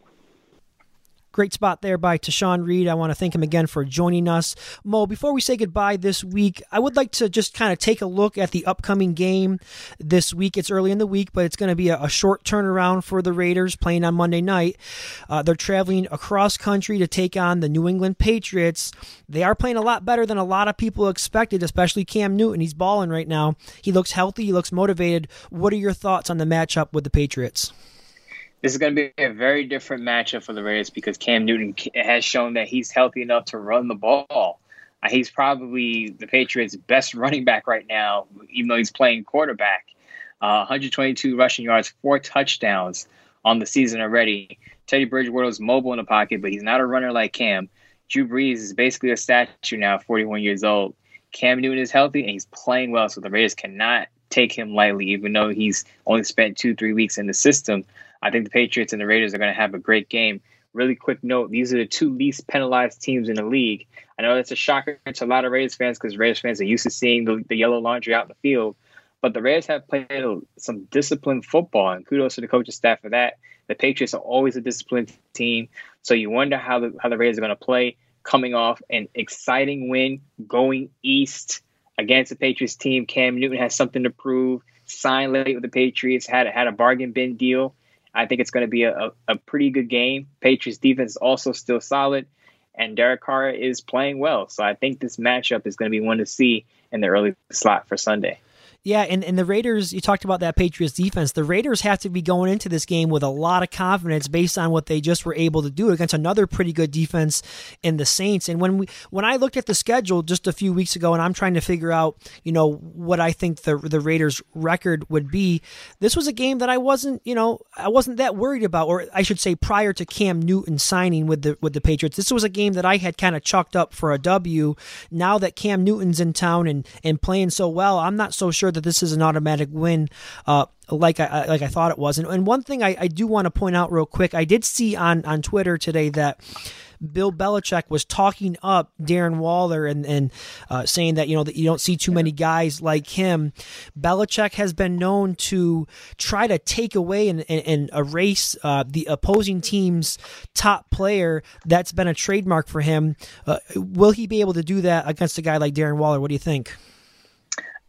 Great spot there by Tashan Reed. I want to thank him again for joining us. Mo, before we say goodbye this week, I would like to just kind of take a look at the upcoming game this week. It's early in the week, but it's going to be a, a short turnaround for the Raiders playing on Monday night. Uh, they're traveling across country to take on the New England Patriots. They are playing a lot better than a lot of people expected, especially Cam Newton. He's balling right now. He looks healthy, he looks motivated. What are your thoughts on the matchup with the Patriots? This is going to be a very different matchup for the Raiders because Cam Newton has shown that he's healthy enough to run the ball. He's probably the Patriots' best running back right now, even though he's playing quarterback. Uh, 122 rushing yards, four touchdowns on the season already. Teddy Bridgewater is mobile in the pocket, but he's not a runner like Cam. Drew Brees is basically a statue now, 41 years old. Cam Newton is healthy and he's playing well, so the Raiders cannot take him lightly, even though he's only spent two, three weeks in the system. I think the Patriots and the Raiders are going to have a great game. Really quick note: these are the two least penalized teams in the league. I know that's a shocker to a lot of Raiders fans because Raiders fans are used to seeing the, the yellow laundry out in the field. But the Raiders have played some disciplined football, and kudos to the coaching staff for that. The Patriots are always a disciplined team, so you wonder how the how the Raiders are going to play coming off an exciting win going east against the Patriots team. Cam Newton has something to prove. Signed late with the Patriots, had had a bargain bin deal. I think it's going to be a, a pretty good game. Patriots defense is also still solid, and Derek Carr is playing well. So I think this matchup is going to be one to see in the early slot for Sunday. Yeah, and, and the Raiders, you talked about that Patriots defense. The Raiders have to be going into this game with a lot of confidence based on what they just were able to do against another pretty good defense in the Saints. And when we when I looked at the schedule just a few weeks ago and I'm trying to figure out, you know, what I think the the Raiders record would be, this was a game that I wasn't, you know, I wasn't that worried about, or I should say prior to Cam Newton signing with the with the Patriots. This was a game that I had kind of chalked up for a W. Now that Cam Newton's in town and, and playing so well, I'm not so sure that this is an automatic win. Uh, like I like I thought it was, and, and one thing I, I do want to point out real quick, I did see on on Twitter today that Bill Belichick was talking up Darren Waller and and uh, saying that you know that you don't see too many guys like him. Belichick has been known to try to take away and, and, and erase uh, the opposing team's top player. That's been a trademark for him. Uh, will he be able to do that against a guy like Darren Waller? What do you think?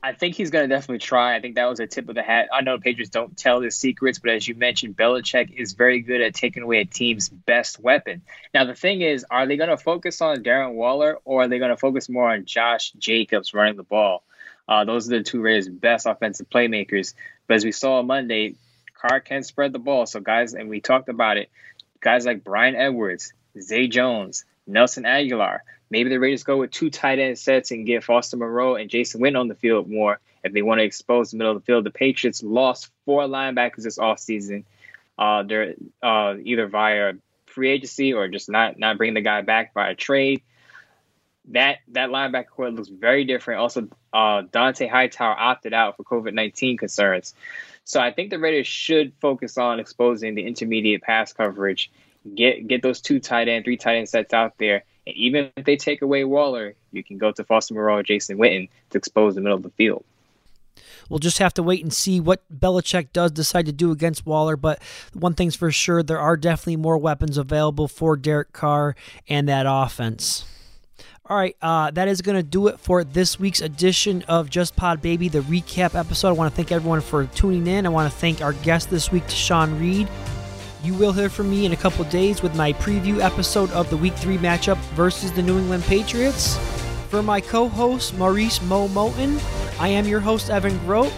I think he's going to definitely try. I think that was a tip of the hat. I know Patriots don't tell their secrets, but as you mentioned, Belichick is very good at taking away a team's best weapon. Now, the thing is, are they going to focus on Darren Waller or are they going to focus more on Josh Jacobs running the ball? Uh, those are the two Raiders' best offensive playmakers. But as we saw on Monday, Carr can spread the ball. So, guys, and we talked about it, guys like Bryan Edwards, Zay Jones, Nelson Agholor. Maybe the Raiders go with two tight end sets and get Foster Moreau and Jason Witten on the field more if they want to expose the middle of the field. The Patriots lost four linebackers this offseason. Uh, they're uh, either via free agency or just not not bringing the guy back by a trade. That that linebacker core looks very different. Also, uh, Dont'a Hightower opted out for COVID nineteen concerns. So I think the Raiders should focus on exposing the intermediate pass coverage. Get get those two tight end, three tight end sets out there, and even if they take away Waller, you can go to Foster Moreau or Jason Witten to expose the middle of the field. We'll just have to wait and see what Belichick does decide to do against Waller. But one thing's for sure, there are definitely more weapons available for Derek Carr and that offense. All right, uh, that is going to do it for this week's edition of Just Pod Baby, the recap episode. I want to thank everyone for tuning in. I want to thank our guest this week, Sean Reed. You will hear from me in a couple days with my preview episode of the Week 3 matchup versus the New England Patriots. For my co host, Maurice Mo Moten, I am your host, Evan Grote.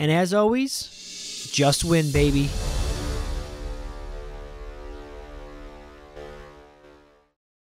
And as always, just win, baby.